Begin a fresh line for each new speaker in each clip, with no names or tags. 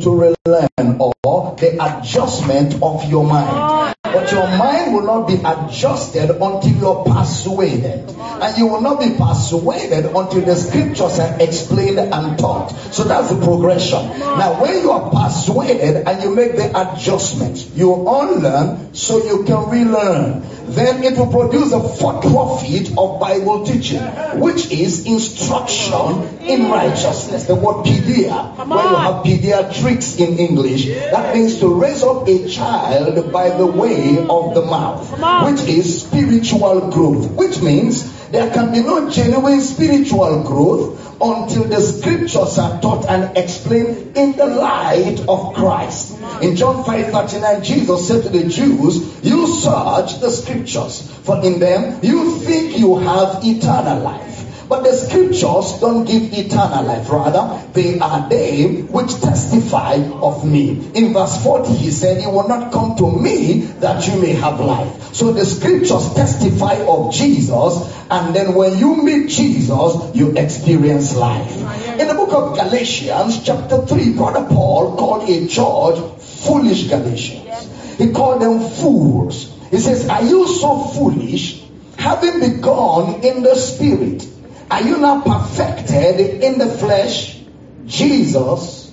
to relearn or the adjustment of your mind. Oh, But your mind will not be adjusted until you're persuaded. And you will not be persuaded until the scriptures are explained and taught. So that's the progression. Now, when you are persuaded and you make the adjustment, you unlearn so you can relearn. Then it will produce a fourth profit of Bible teaching, which is instruction in righteousness. The word pedia, when you have pediatrics in English, that means to raise up a child by the way of the mouth, which is spiritual growth, which means there can be no genuine spiritual growth until the scriptures are taught and explained in the light of Christ. In John 5 39, Jesus said to the Jews, You search the scriptures, for in them you think you have eternal life. But the scriptures don't give eternal life. Rather, they are they which testify of me. In verse 40, he said, You will not come to me that you may have life. So the scriptures testify of Jesus, and then when you meet Jesus, you experience life. In the book of Galatians, chapter 3, Brother Paul called a church foolish Galatians. He called them fools. He says, Are you so foolish, having begun in the spirit? Are you now perfected in the flesh? Jesus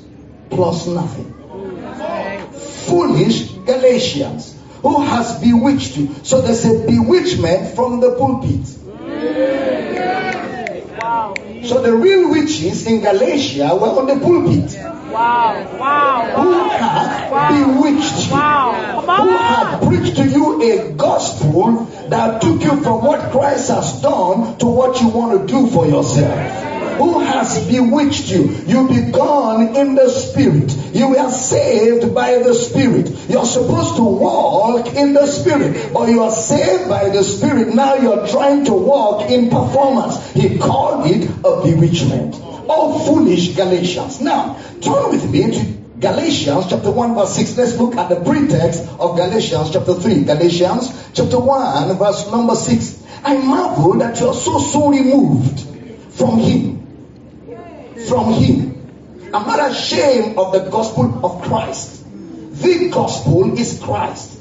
plus nothing. Foolish Galatians. Who has bewitched you? So there's a bewitchment from the pulpit. So the real witches in Galatia were on the pulpit.
Wow, wow,
Who had bewitched you?
wow.
Who had preached to you a gospel that took you from what Christ has done to what you want to do for yourself? Who has bewitched you? You begun in the spirit. You were saved by the spirit. You're supposed to walk in the spirit, but you are saved by the spirit. Now you're trying to walk in performance. He called it a bewitchment. Oh, foolish Galatians. Now, turn with me to Galatians chapter 1 verse 6. Let's look at the pretext of Galatians chapter 3. Galatians chapter 1 verse number 6. I marvel that you are so so removed from him. From him. I'm not ashamed of the gospel of Christ. The gospel is Christ.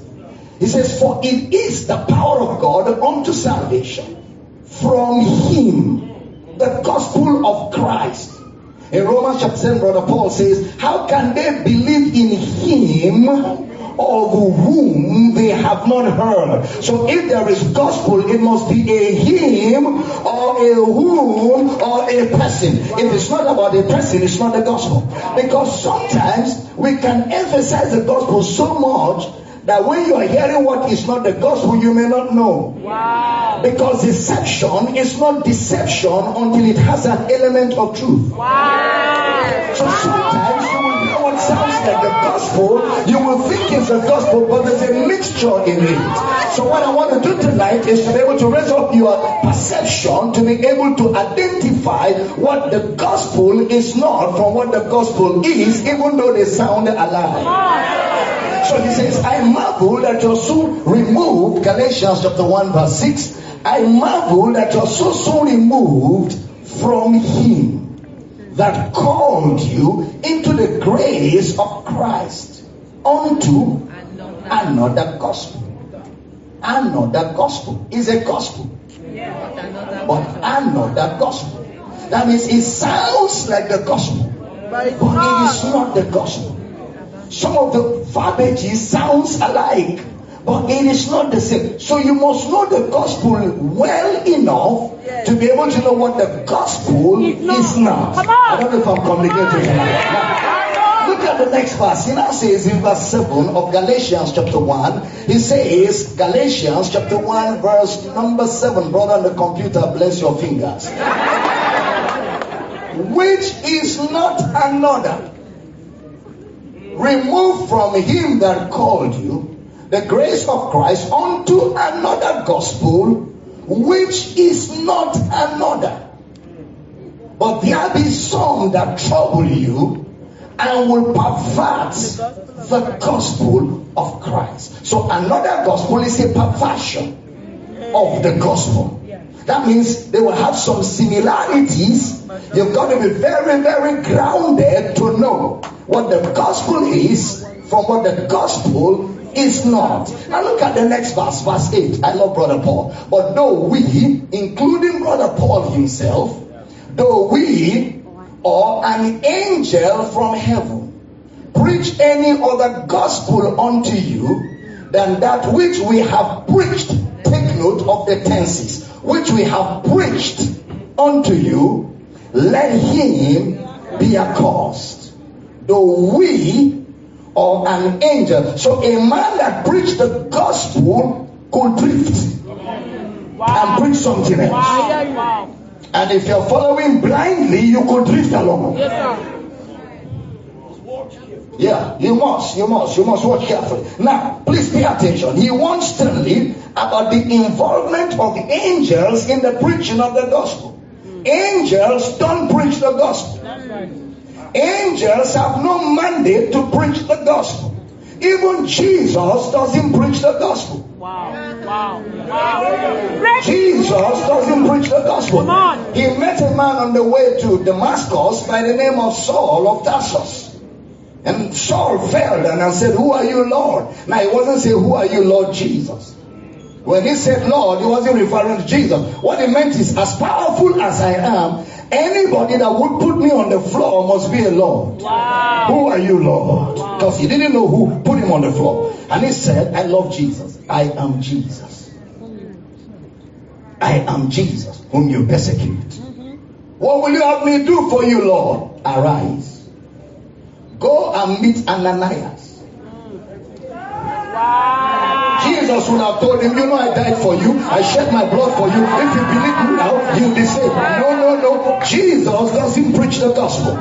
He says, For it is the power of God unto salvation from him. The gospel of Christ. In Romans chapter 10, Brother Paul says, How can they believe in him of whom they have not heard? So if there is gospel, it must be a him or a whom or a person. If it's not about a person, it's not the gospel. Because sometimes we can emphasize the gospel so much that when you are hearing what is not the gospel, you may not know.
Wow,
Because deception is not deception until it has an element of truth.
wow.
So sometimes you will hear what sounds like the gospel, you will think it's the gospel, but there's a mixture in it. So what I want to do tonight is to be able to raise up your perception to be able to identify what the gospel is not from what the gospel is, even though they sound alike. So he says, I marvel that you're so removed, Galatians chapter 1 verse 6, I marvel that you're so so removed from him that called you into the grace of Christ unto another gospel. Another gospel is a gospel, but another gospel. That means it sounds like the gospel, but it is not the gospel. Some of the verbiage sounds alike, but it is not the same. So you must know the gospel well enough to be able to know what the gospel
not.
is not.
Come on.
I don't know if I'm communicating. Now, Look at the next verse. He now says in verse 7 of Galatians chapter 1, he says, Galatians chapter 1, verse number 7. Brother on the computer, bless your fingers. Which is not another. Remove from him that called you the grace of Christ unto another gospel, which is not another. But there be some that trouble you and will pervert the gospel of Christ. So another gospel is a perversion of the gospel. That means they will have some similarities. You've got to be very, very grounded to know what the gospel is from what the gospel is not. Now look at the next verse, verse 8. I love Brother Paul. But though we, including Brother Paul himself, though we or an angel from heaven preach any other gospel unto you than that which we have preached, take note of the tenses, which we have preached unto you, let him be accursed. Though we or an angel. So a man that preached the gospel could drift and preach something else.
Wow.
And if you're following blindly, you could drift along.
Yes, sir.
Yeah, you must, you must, you must watch carefully. Now, please pay attention. He wants sternly about the involvement of the angels in the preaching of the gospel. Angels don't preach the gospel. Angels have no mandate to preach the gospel. Even Jesus doesn't preach the gospel.
Wow. Wow. Wow.
Jesus doesn't preach the gospel. He met a man on the way to Damascus by the name of Saul of Tarsus. And Saul fell down and said, Who are you, Lord? Now he wasn't saying, Who are you, Lord Jesus? When he said Lord, he wasn't referring to Jesus. What he meant is, as powerful as I am, anybody that would put me on the floor must be a Lord.
Wow.
Who are you, Lord? Because he didn't know who put him on the floor. And he said, I love Jesus. I am Jesus. I am Jesus, whom you persecute. Mm-hmm. What will you have me do for you, Lord? Arise. Go and meet Ananias. Jesus would have told him, You know, I died for you. I shed my blood for you. If you believe me now, you'll be saved. No, no, no. Jesus doesn't preach the gospel.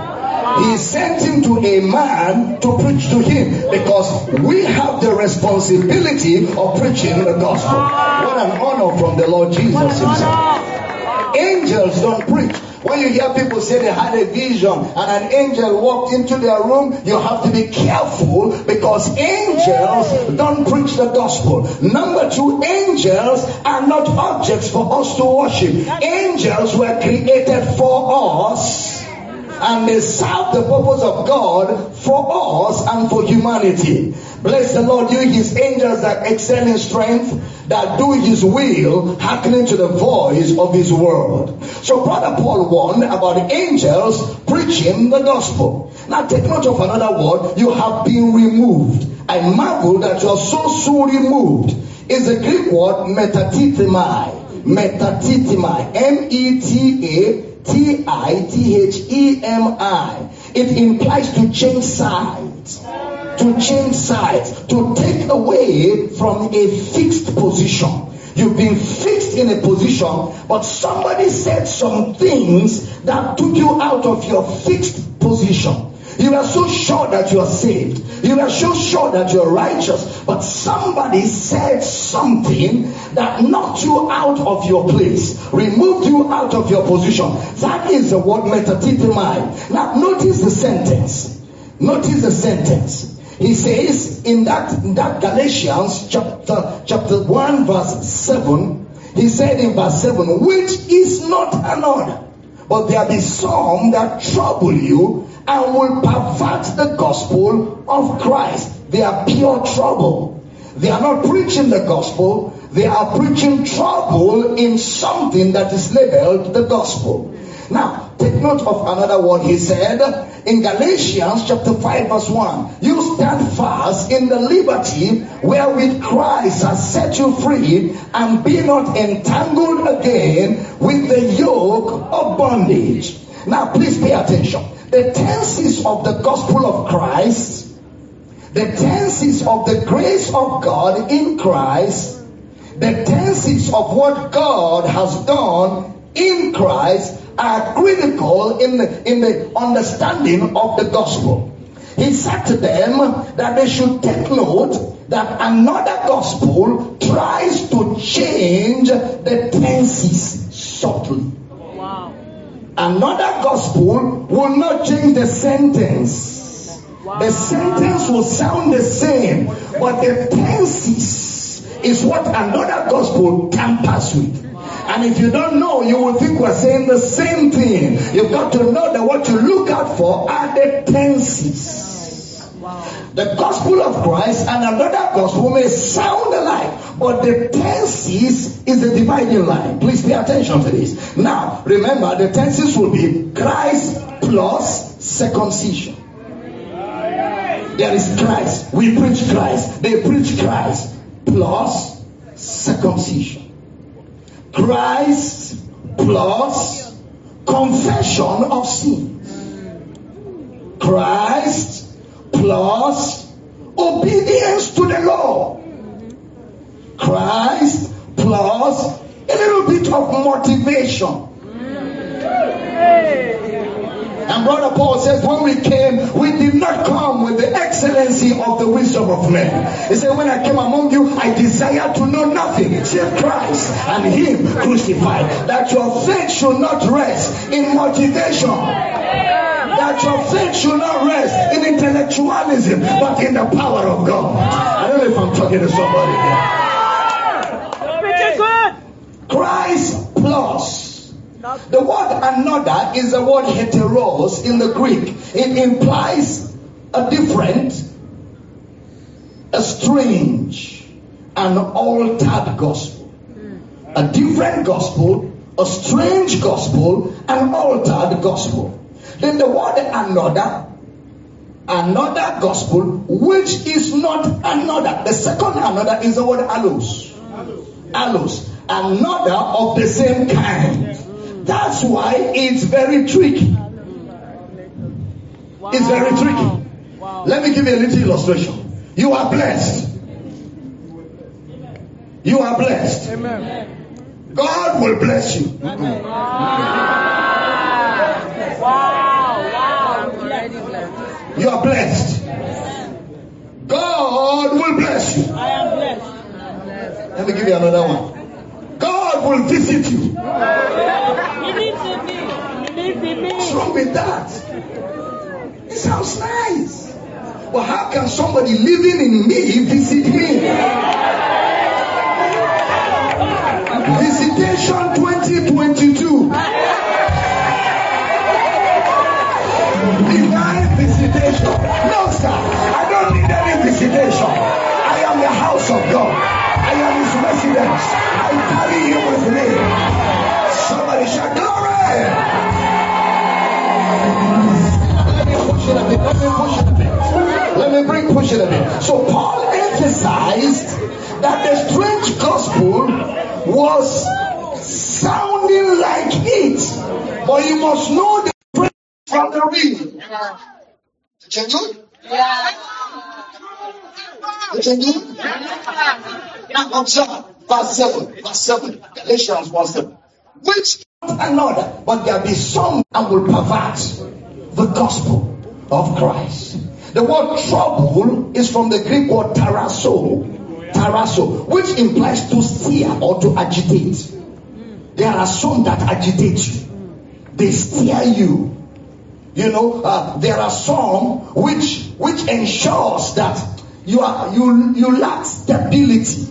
He sent him to a man to preach to him because we have the responsibility of preaching the gospel. What an honor from the Lord Jesus himself. Angels don't preach. When you hear people say they had a vision and an angel walked into their room, you have to be careful because angels don't preach the gospel. Number two, angels are not objects for us to worship. Angels were created for us and they serve the purpose of God for us and for humanity. Bless the Lord, you his angels that excel in strength, that do his will, hearkening to the voice of his word. So brother Paul warned about angels preaching the gospel. Now take note of another word, you have been removed. I marvel that you are so soon removed. Is the Greek word metatithemai. Metatithemai. M-E-T-A T I T H E M I. It implies to change sides. To change sides. To take away from a fixed position. You've been fixed in a position, but somebody said some things that took you out of your fixed position. You are so sure that you are saved. You are so sure that you're righteous. But somebody said something that knocked you out of your place, removed you out of your position. That is the word metatithemai. Now notice the sentence. Notice the sentence. He says in that, in that Galatians chapter, chapter 1 verse 7, he said in verse 7, which is not another, but there be some that trouble you and will pervert the gospel of Christ. They are pure trouble. They are not preaching the gospel, they are preaching trouble in something that is labeled the gospel. Now, take note of another word he said in Galatians chapter 5 verse 1. You stand fast in the liberty wherewith Christ has set you free and be not entangled again with the yoke of bondage. Now, please pay attention. The tenses of the gospel of Christ, the tenses of the grace of God in Christ, the tenses of what God has done in Christ are critical in the, in the understanding of the gospel. He said to them that they should take note that another gospel tries to change the tenses subtly. Another gospel will not change the sentence. The sentence will sound the same, but the tenses is what another gospel tampers with. And if you don't know, you will think we're saying the same thing. You've got to know that what you look out for are the tenses. The gospel of Christ and another gospel may sound alike, but the tenses is the dividing line. Please pay attention to this. Now, remember, the tenses will be Christ plus circumcision. There is Christ. We preach Christ. They preach Christ plus circumcision. Christ plus confession of sin. Christ plus obedience to the law. Christ plus a little bit of motivation. And Brother Paul says, when we came, we did not come with the excellency of the wisdom of men. He said, when I came among you, I desired to know nothing save Christ and Him crucified. That your faith should not rest in motivation. That your faith should not rest in intellectualism, but in the power of God. I don't know if I'm talking to somebody here.
Good.
Christ plus. The word another is the word heteros in the Greek. It implies a different, a strange, an altered gospel. A different gospel, a strange gospel, an altered gospel. Then the word another, another gospel, which is not another. The second another is the word allos. Allos. Another of the same kind. That's why it's very tricky. It's very tricky.
Wow.
Let me give you a little illustration. You are blessed. You are blessed.
Amen.
God will bless you.
Wow. Wow.
You are blessed. God will bless you.
I am blessed.
Let me give you another one. God will visit you. What's wrong with that? It sounds nice. But how can somebody living in me visit me? Visitation 2022. Visitation. No, sir. I don't need any visitation. I am the house of God. I am his residence. I carry him with me. Somebody shout glory. Let me push it a bit. Let me push it a bit. Let me bring push it a bit. So Paul emphasized that the strange gospel was sounding like it, but you must know the from the real. Good? Is it good? Now observe verse 7. Verse 7. Galatians 1 7. Which another, but there be some that will pervert the gospel of Christ. The word trouble is from the Greek word tarasso, tarasso, which implies to steer or to agitate. There are some that agitate you, they steer you. You know, uh, there are some which which ensures that you are you you lack stability.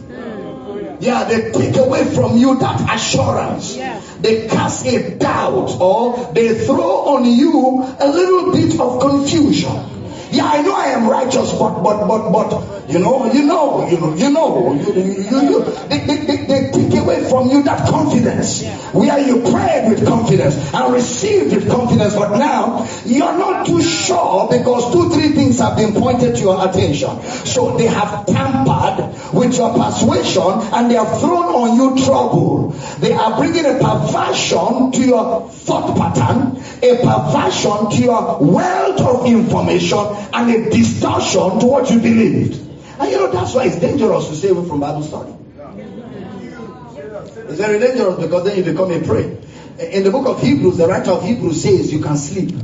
Yeah, they take away from you that assurance.
Yeah.
They cast a doubt or they throw on you a little bit of confusion. Yeah, I know I am righteous, but but but but you know, you know, you know, you know, you, you, you, they, they, they, take away from you that confidence where you prayed with confidence and received with confidence, but now you're not too sure because two, three things have been pointed to your attention. So they have tampered with your persuasion and they have thrown on you trouble. They are bringing a perversion to your thought pattern, a perversion to your wealth of information, and a distortion to what you believed. And you know that's why it's dangerous to stay away from Bible study. It's very dangerous because then you become a prey. In the book of Hebrews, the writer of Hebrews says you can sleep.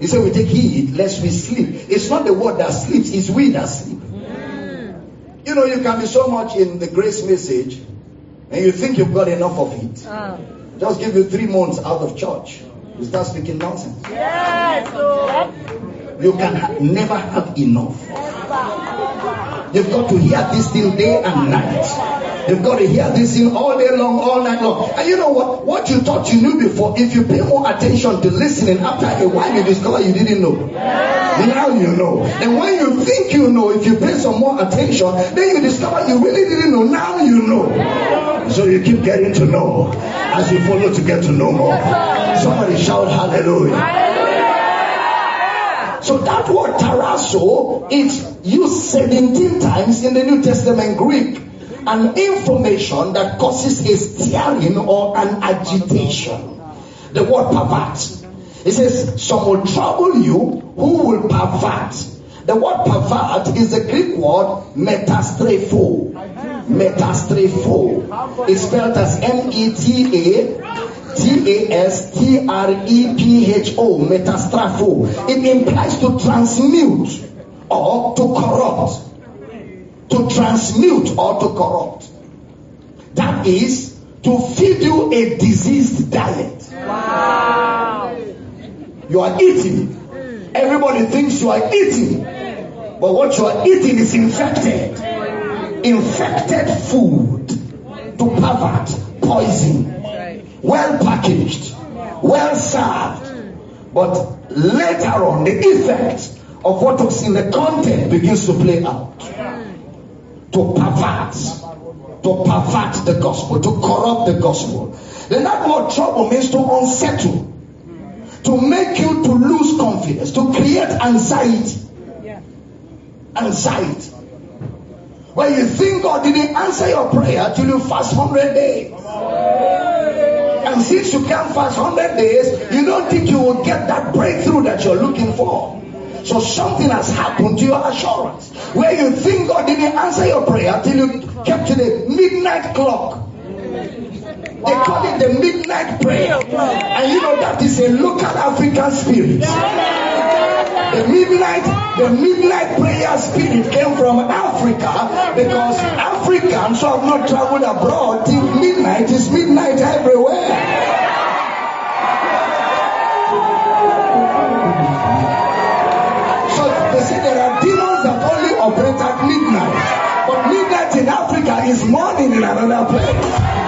He said we take heed lest we sleep. It's not the word that sleeps, it's we that sleep. You know, you can be so much in the grace message and you think you've got enough of it. Just give you three months out of church. You start speaking nonsense.
Yes.
You can ha- never have enough. You've got to hear this thing day and night. You've got to hear this in all day long, all night long. And you know what? What you thought you knew before, if you pay more attention to listening, after a while you discover you didn't know. Now you know. And when you think you know, if you pay some more attention, then you discover you really didn't know. Now you know. So you keep getting to know as you follow to get to know more. Somebody shout hallelujah. So that word tarasso is used 17 times in the New Testament Greek. An information that causes a stirring or an agitation. The word pervert. It says, some will trouble you who will pervert. The word pervert is the Greek word metastrepho. Metastrepho. It's spelled as M-E-T-A T-A-S-T-R-E-P-H-O, metastrapho. It implies to transmute or to corrupt. To transmute or to corrupt. That is to feed you a diseased diet.
Wow.
You are eating. Everybody thinks you are eating. But what you are eating is infected. Infected food. To pervert, poison well packaged, well served. But later on, the effect of what was in the content begins to play out. To pervert, to pervert the gospel, to corrupt the gospel. Then that word trouble means to unsettle, to make you to lose confidence, to create anxiety. Anxiety. When you think God didn't answer your prayer till you fast 100 days. Since you can't fast 100 days, you don't think you will get that breakthrough that you're looking for. So something has happened to your assurance. Where you think God didn't answer your prayer till you kept to the midnight clock. They call it the midnight prayer. And you know that is a local African spirit. The midnight, the midnight prayer spirit came from Africa because Africans who have not traveled abroad think midnight is midnight everywhere. So they say are demons only operate at midnight. But midnight in Africa is morning in another place.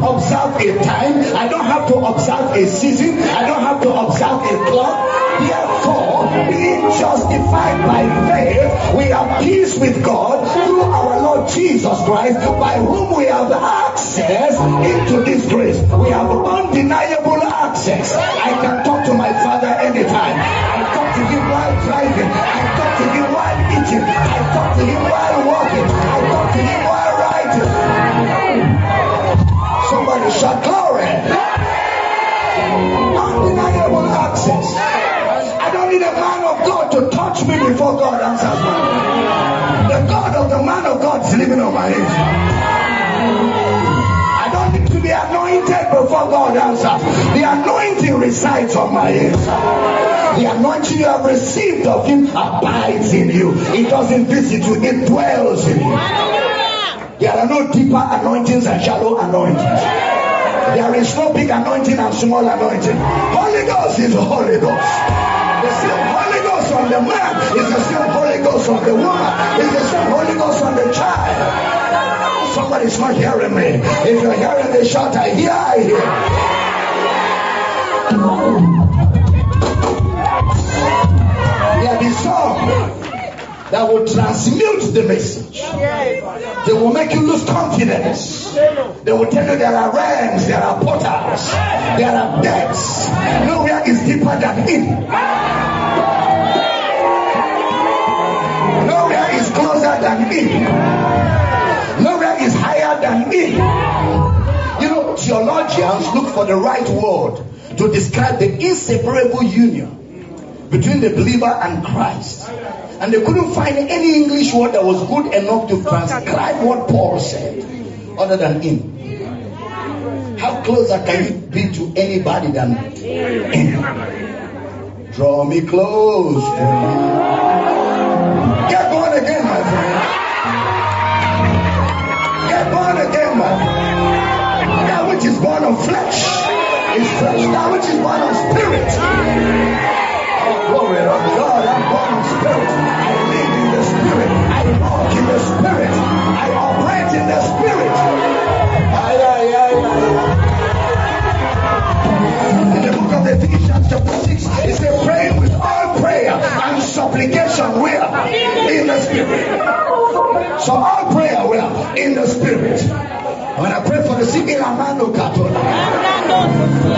To observe a time. I don't have to observe a season. I don't have to observe a clock. Therefore, being justified by faith, we have peace with God through our Lord Jesus Christ, by whom we have access into this grace. We have undeniable access. Before God answers me. The God of the man of God is living on my. I don't need to be anointed before God answers. The anointing resides on my head. The anointing you have received of Him abides in you. It doesn't visit you, it dwells in you. There are no deeper anointings and shallow anointings. There is no big anointing and small anointing. Holy Ghost is Holy Ghost. The same Holy on the man is the same Holy Ghost on the woman. Is the same Holy Ghost on the child. Somebody's not hearing me. If you're hearing the shout, I hear, I hear. There be some that will transmute the message. They will make you lose confidence. They will tell you there are realms, there are portals, there are depths. Nowhere is deeper than in. Than in. Nowhere is higher than in. You know, theologians look for the right word to describe the inseparable union between the believer and Christ. And they couldn't find any English word that was good enough to transcribe what Paul said, other than in. How closer can you be to anybody than in? Draw me close. is born of flesh is flesh. That which is born of spirit. Oh, glory to God. I'm born of spirit. I live in the spirit. I walk in the spirit. I operate in the spirit. In the book of Ephesians chapter 6, it says praying with all prayer and supplication where? In the spirit. So all prayer where? In the spirit. When I pray for the sick in Amano Katola.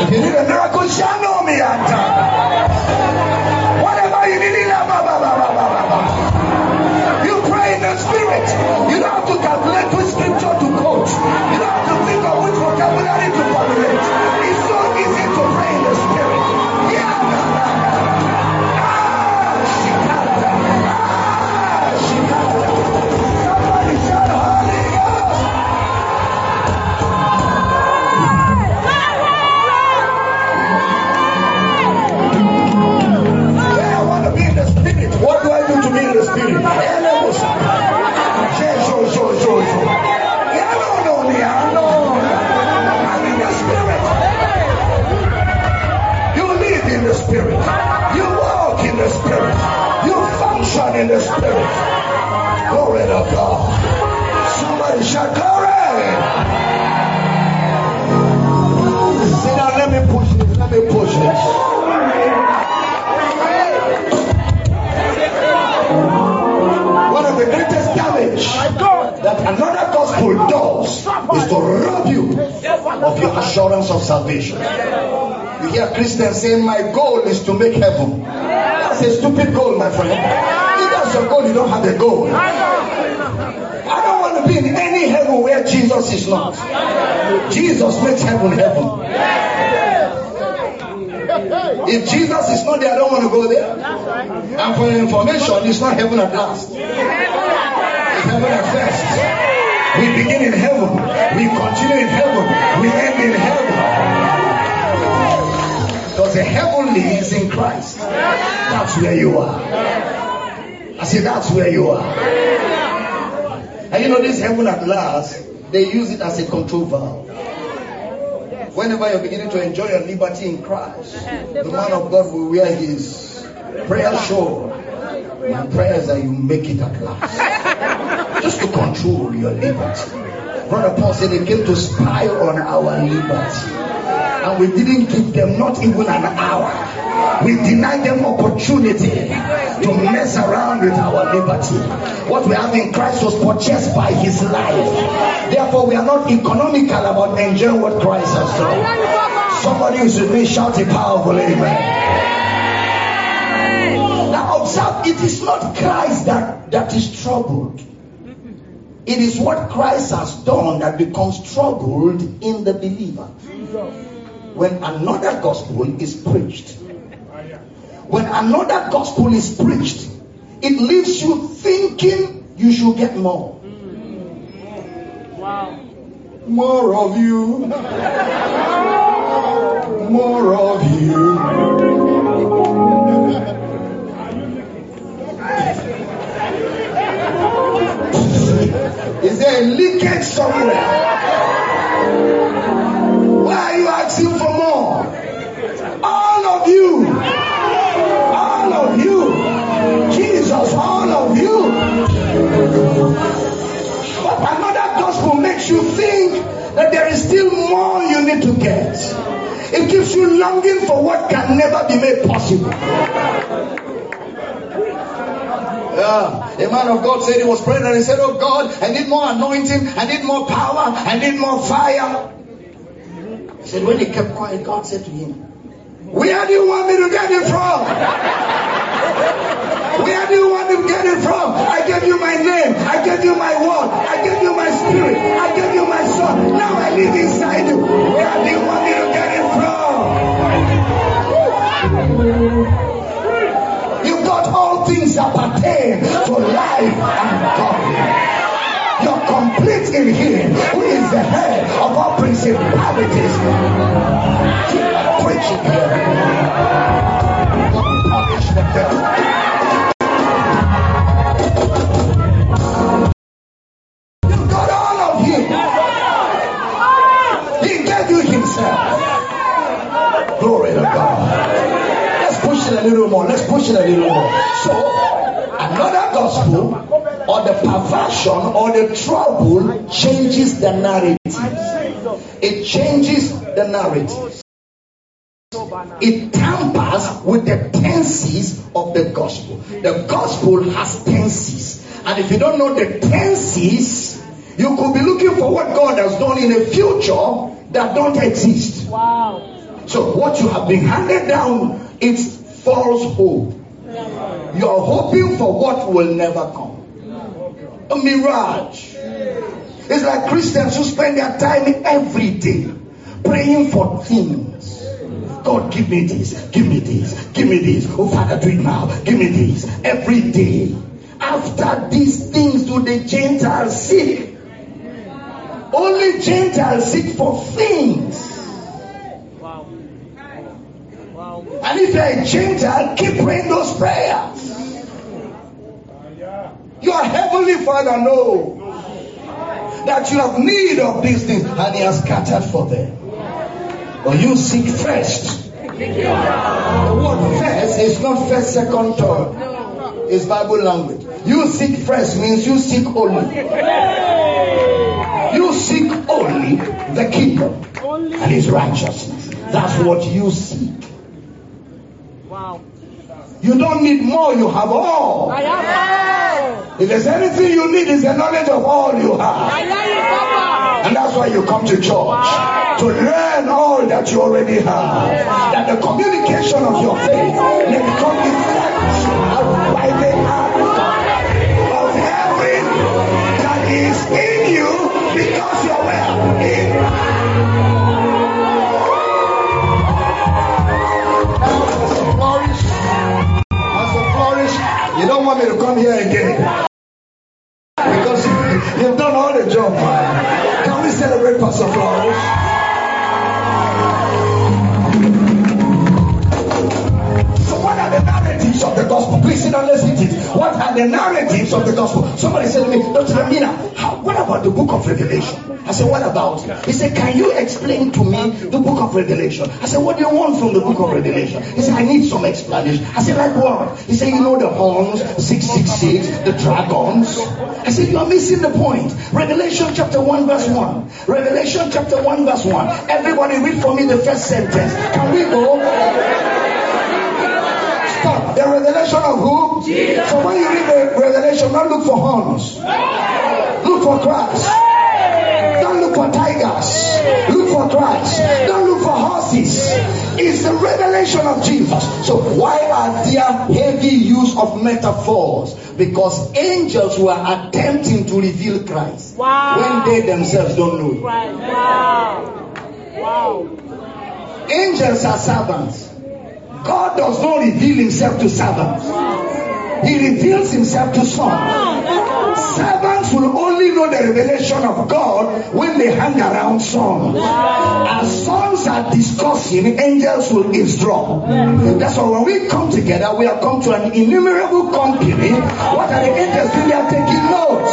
If you need a miracle, know me Whatever you need in You pray in the spirit. You don't have to calculate which scripture to quote. You don't have to think of which vocabulary to formulate. In the spirit. Glory to God. Somebody shout glory. Sit down, let me push this. Let me push this. One of the greatest damage that another gospel does is to rob you of your assurance of salvation. You hear Christians saying, My goal is to make heaven. That's a stupid goal, my friend. That's your goal, you don't have a goal. I don't want to be in any heaven where Jesus is not. Jesus makes heaven heaven. If Jesus is not there, I don't want to go there. And for your information, it's not heaven at last. It's heaven at first. We begin in heaven. We continue in heaven. We end in heaven. Because the heavenly is in Christ. That's where you are. I say that's where you are. And you know this heaven at last, they use it as a control valve. Whenever you're beginning to enjoy your liberty in Christ, the man of God will wear his prayer shawl. My prayer is that you make it at last. Just to control your liberty. Brother Paul said they came to spy on our liberty. And we didn't give them not even an hour. We denied them opportunity to mess around with our liberty. What we have in Christ was purchased by his life. Therefore, we are not economical about enjoying what Christ has done. Somebody who's with me shout a powerful amen. Now observe, it is not Christ that, that is troubled. It is what Christ has done that becomes troubled in the believer. When another gospel is preached, when another gospel is preached, it leaves you thinking you should get more. More of you. More of you. Is there a leakage somewhere? Are you asking for more? All of you. All of you. Jesus, all of you. But another gospel makes you think that there is still more you need to get. It keeps you longing for what can never be made possible. Yeah. A man of God said he was praying and he said, Oh God, I need more anointing, I need more power, I need more fire. Said, when he kept quiet, God said to him, Where do you want me to get it from? Where do you want to get it from? I gave you my name. I gave you my word. I gave you my spirit. I gave you my soul. Now I live inside you. Where do you want me to get it from? You got all things that pertain to life and godliness. You're complete in Him, who is the head of all principalities. Keep preaching here. Punish perversion or the trouble changes the narrative. It changes the narrative. It tampers with the tenses of the gospel. The gospel has tenses. And if you don't know the tenses, you could be looking for what God has done in a future that don't exist.
Wow.
So what you have been handed down, it's false hope. You're hoping for what will never come. A mirage. It's like Christians who spend their time every day praying for things. God, give me this, give me this, give me this. Oh, Father, do it now. Give me this. Every day. After these things, do the Gentiles seek? Only Gentiles seek for things.
Wow. Wow.
And if you're a Gentile, keep praying those prayers. Your heavenly Father knows that you have need of these things, and He has scattered for them. But you seek first. The word first is not first, second, third. It's Bible language. You seek first means you seek only. You seek only the kingdom and His righteousness. That's what you seek. You don't need more, you have all.
I have all.
If there's anything you need, is the knowledge of all you have.
I know you, Papa.
And that's why you come to church. To learn all that you already have. That the communication of your faith may become by the act of heaven that is in you because you're come here again. Sit down, let's hit it. What are the narratives of the gospel? Somebody said to me, Dr. Damina, how, what about the book of Revelation? I said, what about it? He said, can you explain to me the book of Revelation? I said, what do you want from the book of Revelation? He said, I need some explanation. I said, like what? He said, you know the horns, 666, the dragons. I said, you are missing the point. Revelation chapter 1 verse 1. Revelation chapter 1 verse 1. Everybody read for me the first sentence. Can we go? The revelation of who? So when you read the revelation, don't look for horns. Look for Christ. Don't look for tigers. Look for Christ. Don't look for horses. It's the revelation of Jesus. So why are there heavy use of metaphors? Because angels were attempting to reveal Christ
Wow.
when they themselves don't know it.
Wow. Wow.
Angels are servants. God does not reveal himself to servants. He reveals himself to sons. Servants will only know the revelation of God when they hang around sons. As sons are discussing, angels will eavesdrop. That's why when we come together, we have come to an innumerable company. What are the angels doing? They are taking notes.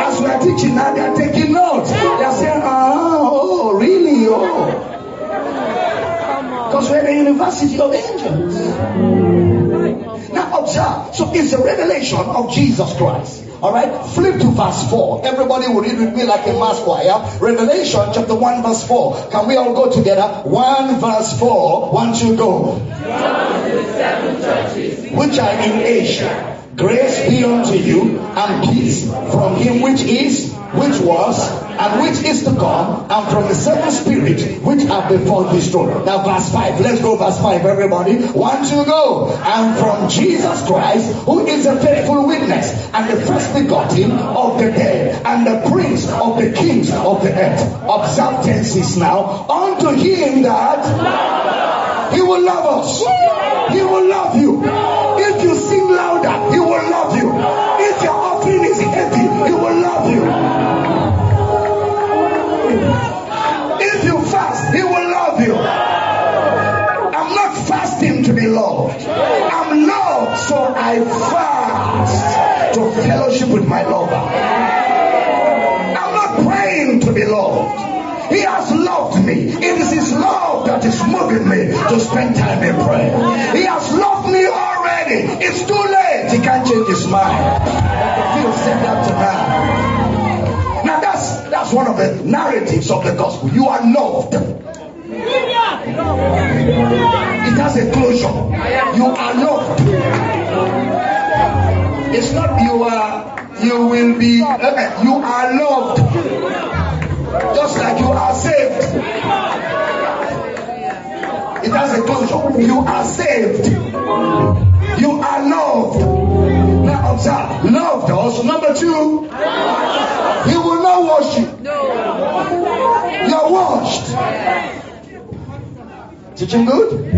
As we are teaching now, they are taking notes. They are saying, ah, oh, really? Oh. We're the university of angels. Now observe. So it's the revelation of Jesus Christ. All right. Flip to verse 4. Everybody will read with me like a mass choir. Revelation chapter 1 verse 4. Can we all go together? 1 verse 4. One, two, go. Which are in Asia. Grace be unto you and peace from him which is, which was, and which is to come, and from the seven spirits which are before throne. Now, verse 5. Let's go, verse 5, everybody. One, two, go. And from Jesus Christ, who is a faithful witness, and the first begotten of the dead, and the prince of the kings of the earth. Observe tenses now. Unto him that he will love us. He will love you. Heavy, he will love you. If you fast, he will love you. I'm not fasting to be loved. I'm loved, so I fast to fellowship with my lover. I'm not praying to be loved. He has loved me. It is His love that is moving me to spend time in prayer. He has loved me already. It's too late. He can't change his mind. Feel said that tonight. Now that's that's one of the narratives of the gospel. You are loved. It has a closure. You are loved. It's not you are, you will be, you are loved. Just like you are saved. It has a closure. You are saved. You are loved. Now observe, loved us. Number two, he will not wash you. You're washed. Teaching good?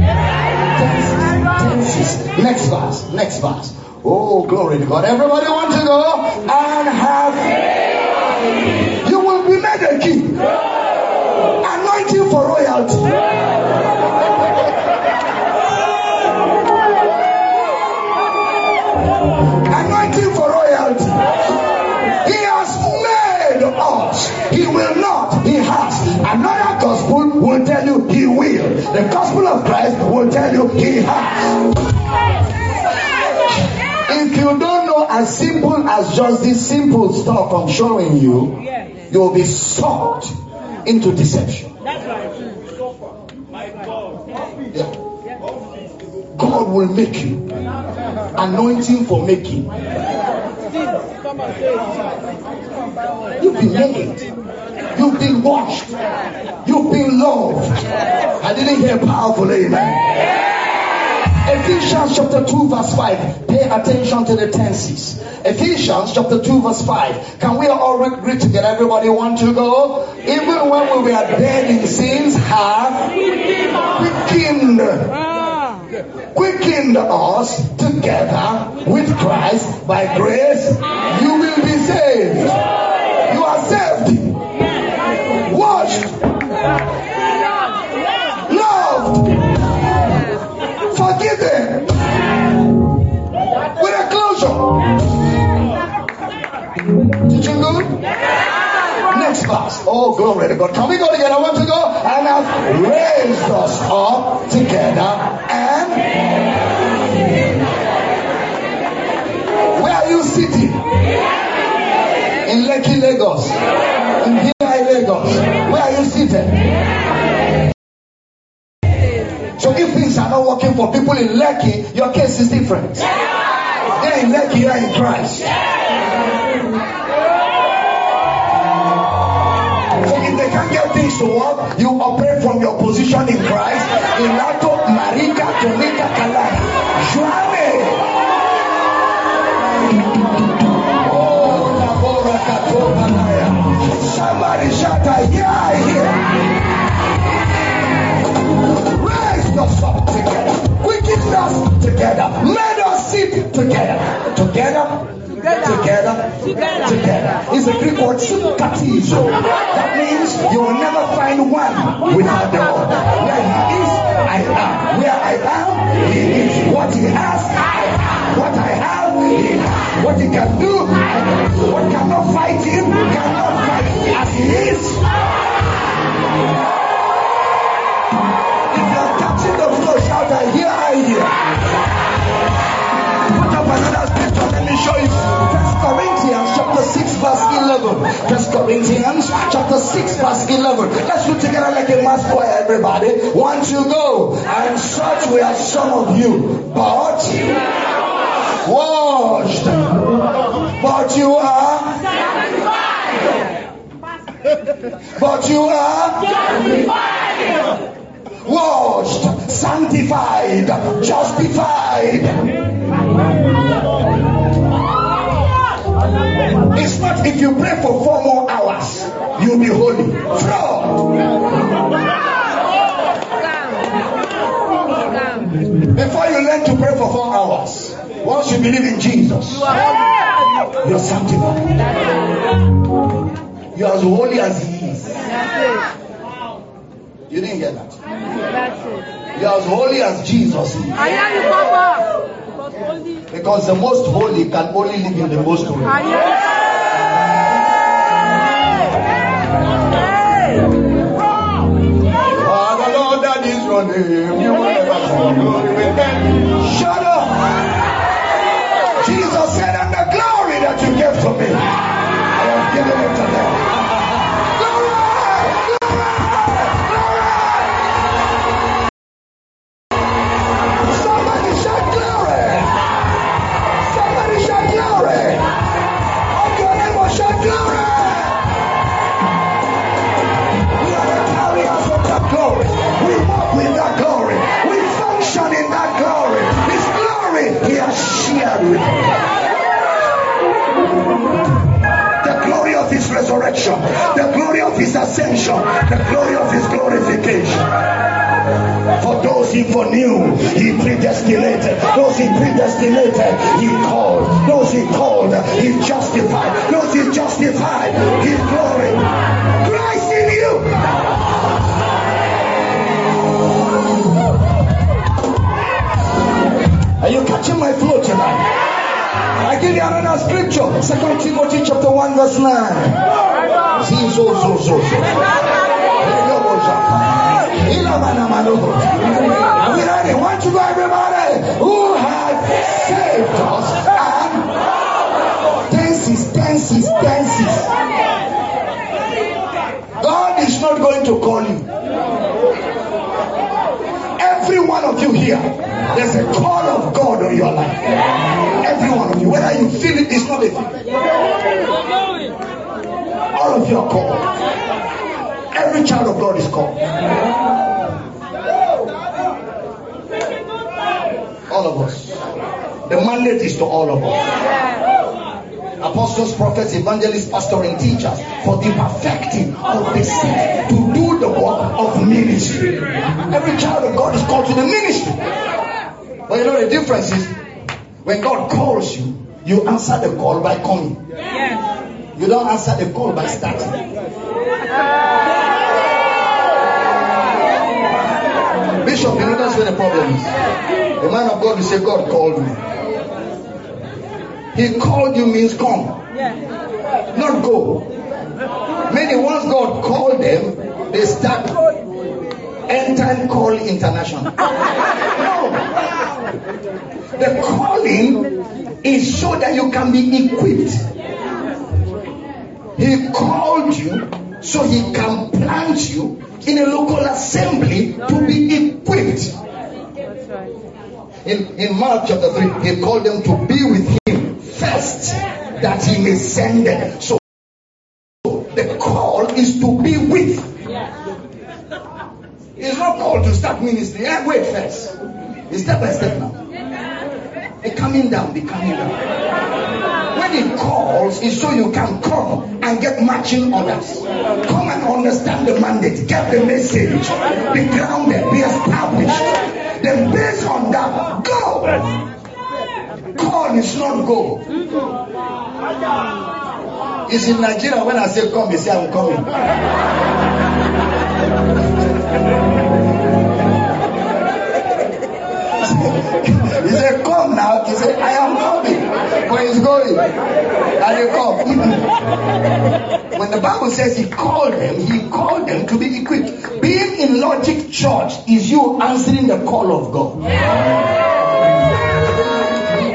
Next verse. Next verse. Oh, glory to God. Everybody want to go and have. You has. If you don't know as simple as just this simple stuff I'm showing you, you will be sucked into deception. God will make you. Anointing for making.
And say it.
You've been washed. You've been loved. I didn't hear powerful amen. Ephesians chapter 2 verse 5. Pay attention to the tenses. Ephesians chapter 2 verse 5. Can we all read, together? Everybody want to go? Even when we were dead in sins, have quickened quickened us together with Christ by grace, you will be saved. Washed, loved, forgiven, with a closure. Teaching good? Next verse. Oh, glory to God. Can we go together? I want to go and have raised us up together So if things are not working for people in Lekki, your case is different. They're in Lekki, you're in Christ. So if they can't get things to work, you operate from your position in Christ. Ilato Marika Tonika Kalai. Oh, Katoma. Somebody shout, I hear, here. Raise us up together. Quicken us together. Let us sit together. Together. Together.
Together.
Together. It's a Greek word, sympathizo. That means you will never find one without the other. Where he is, I am. Where I am, he is. What he has, I. What I have, he. What he can do. What cannot fight him, cannot fight as he is. If you're catching the flow, shout, I hear, I hear. Put up another scripture, let me show you. Corinthians chapter 6 verse 11. First Corinthians chapter 6 verse 11. Let's do together like a mass choir, everybody. One, two, go. And such we are some of you, but washed. But you are. Sanctified. But you are washed, sanctified, justified. It's not if you pray for four more hours, you'll be holy. Fraud. Before you learn to pray for four hours, once you believe in Jesus, you're sanctified. You're as holy as He is. You didn't get that.
it.
You're as holy as Jesus is.
I hear you, Papa. Because
the most holy can only live in the most holy. Your name. You will never glory. Shut up. Jesus said, and the glory that you gave to me, I have given it to them. For those he foreknew, he predestinated. Those he predestinated, he called. Those he called, he justified. Those he justified, his glory. Christ in you. Are you catching my flow tonight? I give you another scripture. Second Timothy chapter 1, verse 9. See, so, so, so, so. Are we ready? One, everybody. Who has saved us and tenses, tenses, tenses. God is not going to call you. Every one of you here, there's a call of God on your life. Every one of you, whether you feel it, it's not a thing. All of you are called. Every child of God is called. All of us. The mandate is to all of us. Apostles, prophets, evangelists, pastors, and teachers for the perfecting of the saints to do the work of ministry. Every child of God is called to the ministry. But you know the difference is when God calls you, you answer the call by coming. You don't answer the call by starting. Bishop, you know that's where the problem is. The man of God will say, God called me. He called you means come, not go. Many once God called them, they start time call international. No. The calling is so that you can be equipped. He called you so he can plant you in a local assembly to be equipped. In, in Mark chapter 3, he called them to be with him first that he may send them. So the call is to be with. It's not called to start ministry. Yeah, wait first. It's step by step now. Be coming down, be coming down. When he calls, it's so you can come and get matching orders. Come and understand the mandate, get the message, be grounded, be established. Then based on that, go. Call is not go. It's in Nigeria when I say come, you say I'm coming. He said, Come now. He said, I am coming. But he's going. And they come. when the Bible says he called them, he called them to be equipped. Being in logic church is you answering the call of God.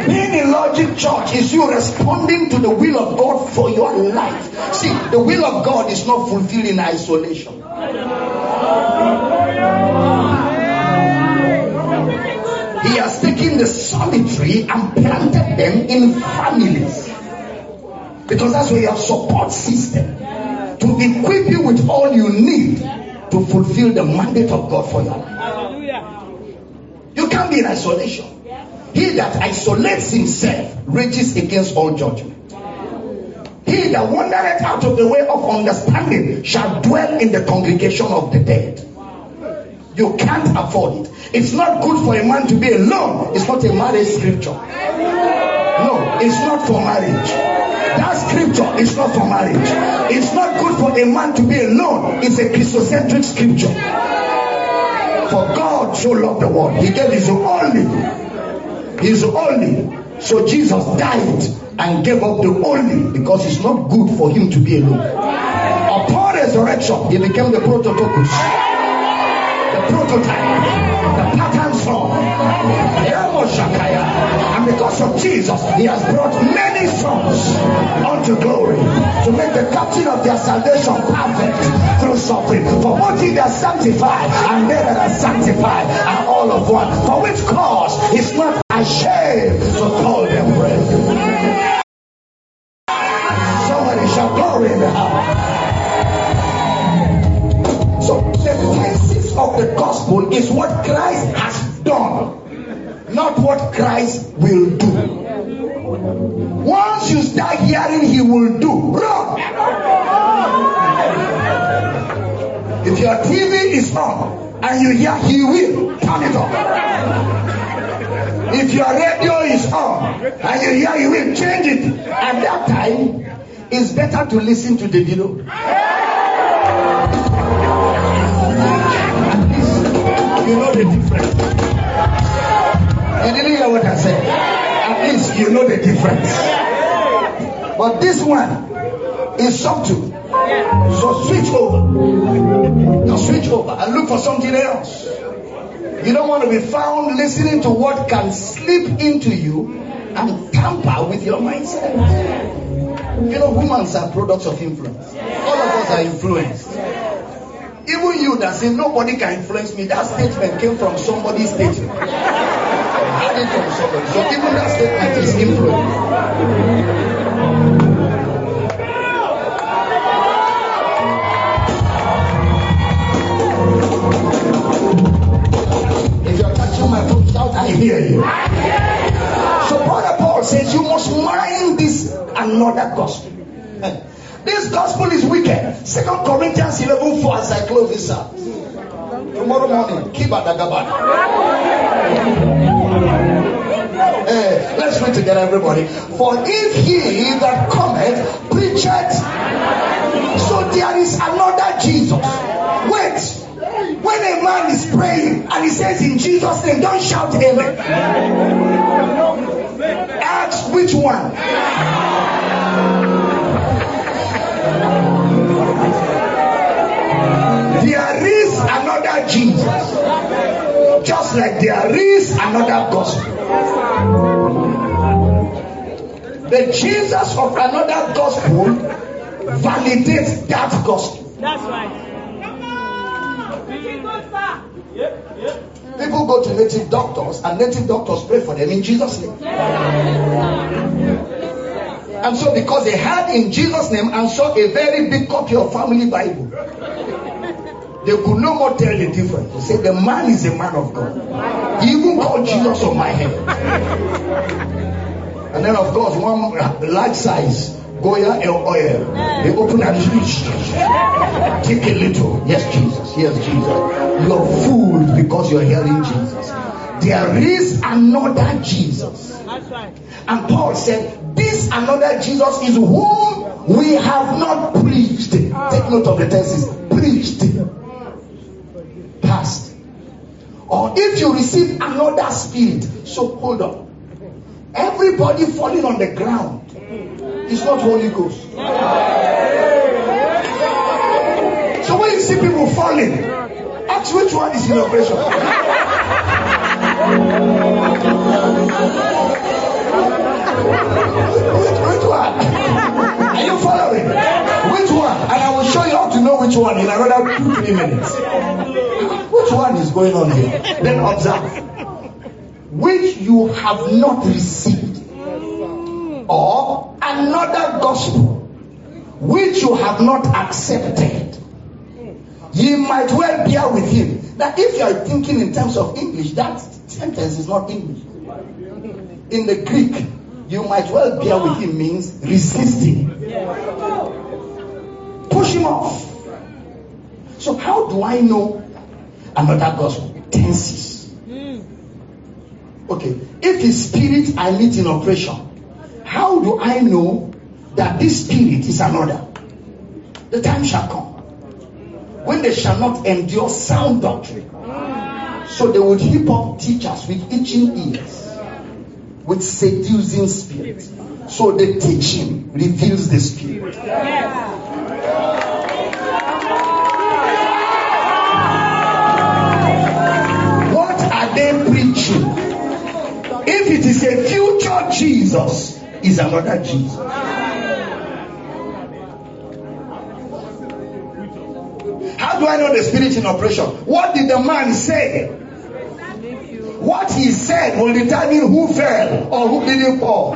Being in logic church is you responding to the will of God for your life. See, the will of God is not fulfilled in isolation. Taken the solitary and planted them in families. Because that's where you have support system to equip you with all you need to fulfill the mandate of God for your life. You can't be in isolation. He that isolates himself rages against all judgment. He that wandereth out of the way of understanding shall dwell in the congregation of the dead. You can't afford it. It's not good for a man to be alone. It's not a marriage scripture. No, it's not for marriage. That scripture is not for marriage. It's not good for a man to be alone. It's a Christocentric scripture. For God so loved the world, He gave His only, His only. So Jesus died and gave up the only because it's not good for Him to be alone. Upon resurrection, He became the prototopos, prototype, the pattern son. And because of Jesus, He has brought many sons unto glory to make the captain of their salvation perfect through suffering. For both they are sanctified and they that are sanctified are all of one. For which cause is not ashamed to call Once you start hearing he will do, run. If your TV is on and you hear he will, turn it off. If your radio is on and you hear he will, change it. At that time, it's better to listen to the video. you know the difference. You didn't hear what I said. Least you know the difference. But this one is subtle. So switch over. Now switch over and look for something else. You don't want to be found listening to what can slip into you and tamper with your mindset. You know, humans are products of influence. All of us are influenced. Even you that say nobody can influence me, that statement came from somebody's statement. It from somebody. So even that statement is influence. If you're touching my foot, shout, I hear you. So Brother Paul says you must mind this another gospel. This gospel is wicked. Second Corinthians 11 4 as I close this up. Tomorrow morning, keep at Eh, let's read together, everybody. For if he that cometh preacheth, so there is another Jesus. Wait. When a man is praying and he says in Jesus' name, don't shout amen. Ask which one. There is another Jesus. Just like there is another gospel. The Jesus of another gospel validates that gospel.
That's right.
People go to native doctors and native doctors pray for them in Jesus' name. And so, because they had in Jesus' name and saw a very big copy of Family Bible, they could no more tell the difference. They said, The man is a man of God. He even called Jesus on my head. And then, of course, one large size Goya oil. They open and take a little. Yes, Jesus. Yes, Jesus. You're fooled because you're hearing Jesus. There is another Jesus.
That's right.
And Paul said, This another Jesus is whom we have not preached. Take note of the tenses. Preached. Or if you receive another spirit. So hold on. Everybody falling on the ground is not Holy Ghost. So when you see people falling, ask which one is in. Which, which one? Are you following? Which one? And I will show you how to know which one in another two, three minutes. Going on here? Then observe. Which you have not received, or another gospel which you have not accepted. Ye might well bear with him. Now, if you are thinking in terms of English, that sentence is not English. In the Greek, you might well bear with him means resisting. Push him off. So, how do I know another gospel? Tenses. Hmm. Okay, if his spirit I meet in operation, how do I know that this spirit is another? The time shall come when they shall not endure sound doctrine. So they would heap up teachers with itching ears, with seducing spirits. So the teaching reveals the spirit. If it is a future Jesus, is another Jesus. How do I know the spirit in operation? What did the man say? What he said will determine who fell or who didn't fall.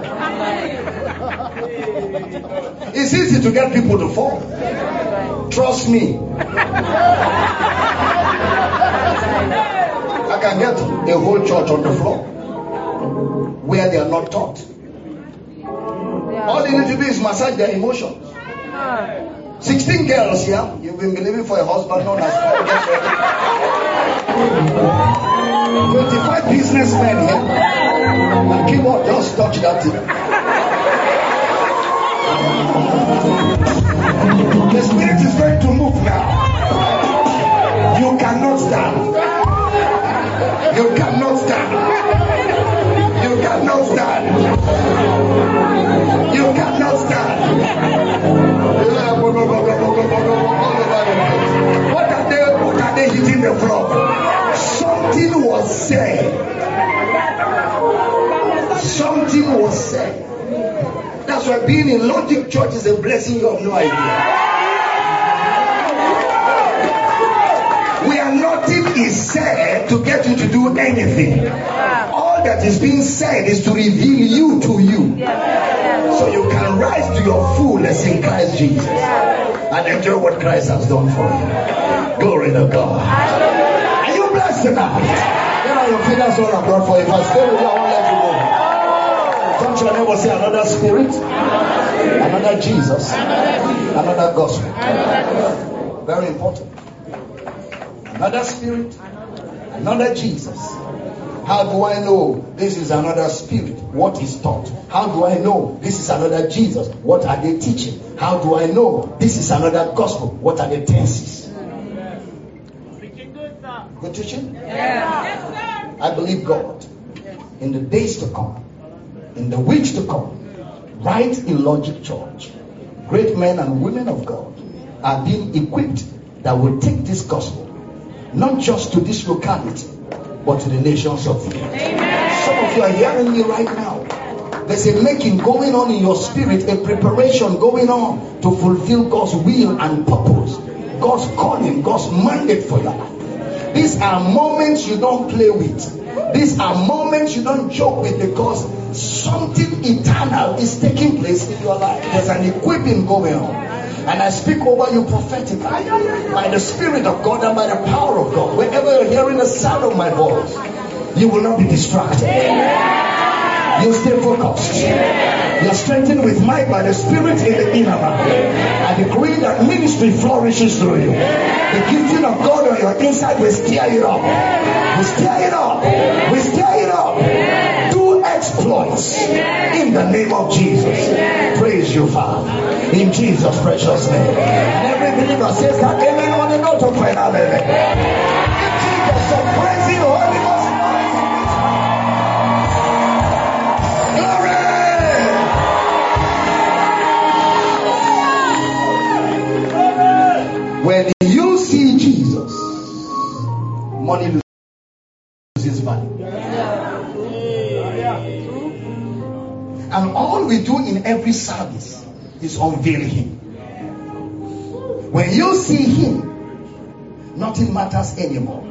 It's easy to get people to fall. Trust me. I can get a whole church on the floor. Where they are not taught. All they need to do is massage their emotions. 16 girls here, you've been believing for a husband known as God. Get ready. 25 businessmen here. And keyboard, just touch that thing. The spirit is going to move now. You cannot stand. You cannot stand. You cannot stand. You cannot stand. What are they? What are they hitting the floor? Something was said. Something was said. That's why being in Logic Church is a blessing you have no idea. Nothing is said to get you to do anything. All that is being said is to reveal you to you. So you can rise to your fullness in Christ Jesus and enjoy what Christ has done for you. Glory to God. Are you blessed tonight? Get on your feet, that's what I brought for you. If I stay with you, I won't let you go. Don't your neighbor say another spirit, another Jesus, another gospel. Very important. Another spirit, another Jesus. How do I know this is another spirit? What is taught? How do I know this is another Jesus? What are they teaching? How do I know this is another gospel? What are the tenses? Good teaching? I believe God in the days to come, in the weeks to come, right in Logic Church, great men and women of God are being equipped that will take this gospel not just to this locality, but to the nations of the earth. Some of you are hearing me right now. There's a making going on in your spirit, a preparation going on to fulfill God's will and purpose, God's calling, God's mandate for your life. These are moments you don't play with. These are moments you don't joke with because something eternal is taking place in your life. There's an equipping going on. And I speak over you prophetically by the Spirit of God and by the power of God. Wherever you're hearing the sound of my voice, you will not be distracted. You stay focused. You're strengthened with might by the Spirit in the inner man. I decree that ministry flourishes through you. The gifting of God on your inside will stir it up. We stir it up. We stir it up. Exploits in the name of Jesus. Praise you, Father. In Jesus' precious name. Every believer says that amen on the note of prayer. Give Jesus every service is unveil Him. When you see Him, nothing matters anymore.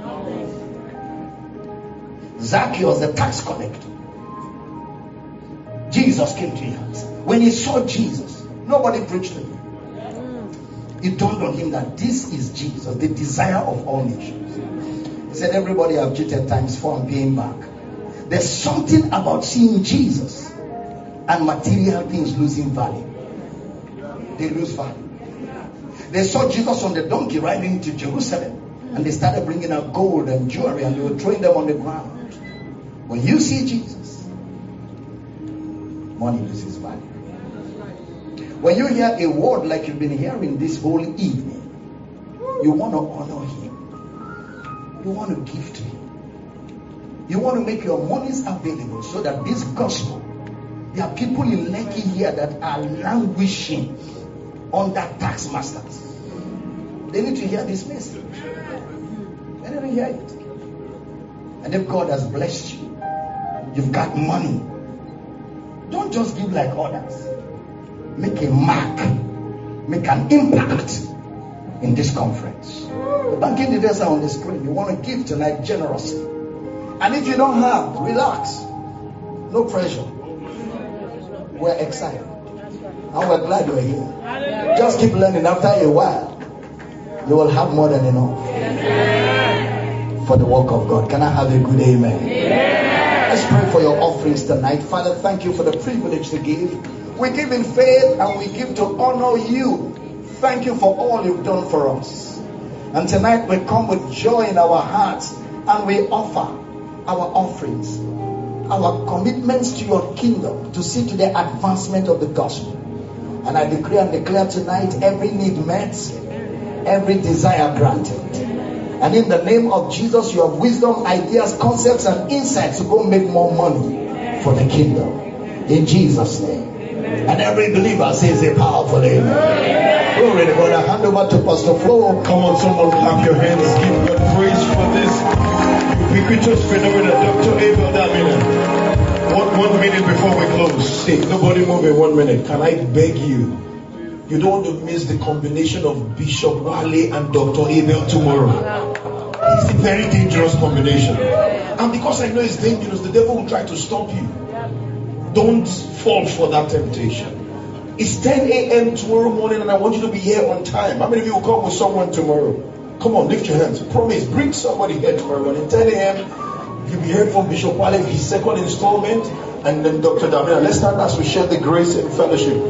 Zacchaeus, the tax collector, Jesus came to him. When he saw Jesus, nobody preached to him. It dawned on him that this is Jesus, the desire of all nations. He said, Everybody have cheated times four and paying back. There's something about seeing Jesus and material things losing value. They lose value. They saw Jesus on the donkey riding to Jerusalem and they started bringing out gold and jewelry and they were throwing them on the ground. When you see Jesus, money loses value. When you hear a word like you've been hearing this whole evening, you want to honor him. You want to give to him. You want to make your monies available so that this gospel, there are people in Lekki here that are languishing under tax masters. They need to hear this message. They to hear it. And if God has blessed you, you've got money, don't just give like others. Make a mark, make an impact in this conference. The banking details are on the screen. You want to give tonight generously. And if you don't have, relax. No pressure. We're excited. And we're glad you're here. Just keep learning. After a while, you will have more than enough for the work of God. Can I have a good amen? Let's pray for your offerings tonight. Father, thank you for the privilege to give. We give in faith and we give to honor you. Thank you for all you've done for us. And tonight we come with joy in our hearts and we offer our offerings, our commitments to your kingdom to see to the advancement of the gospel. And I decree and declare tonight every need met, every desire granted. And in the name of Jesus, you have wisdom, ideas, concepts, and insights to go make more money for the kingdom. In Jesus' name. And every believer says a powerful amen. Glory to God. I hand over to Pastor Flo.
Come on, someone clap your hands. Give God praise for this ubiquitous phenomenon. Dr. Abel Damina. One, one minute before we close. Hey, nobody move in one minute. Can I beg you? You don't want to miss the combination of Bishop Wale and Dr. Abel tomorrow. It's a very dangerous combination. And because I know it's dangerous, the devil will try to stop you. Don't fall for that temptation. It's 10 a.m. tomorrow morning, and I want you to be here on time. How many of you will come with someone tomorrow? Come on, lift your hands. Promise, bring somebody here tomorrow morning. 10 a.m. You'll be hearing from Bishop Wale, his second installment, and then Dr. Damina. Let's stand as we share the grace and fellowship.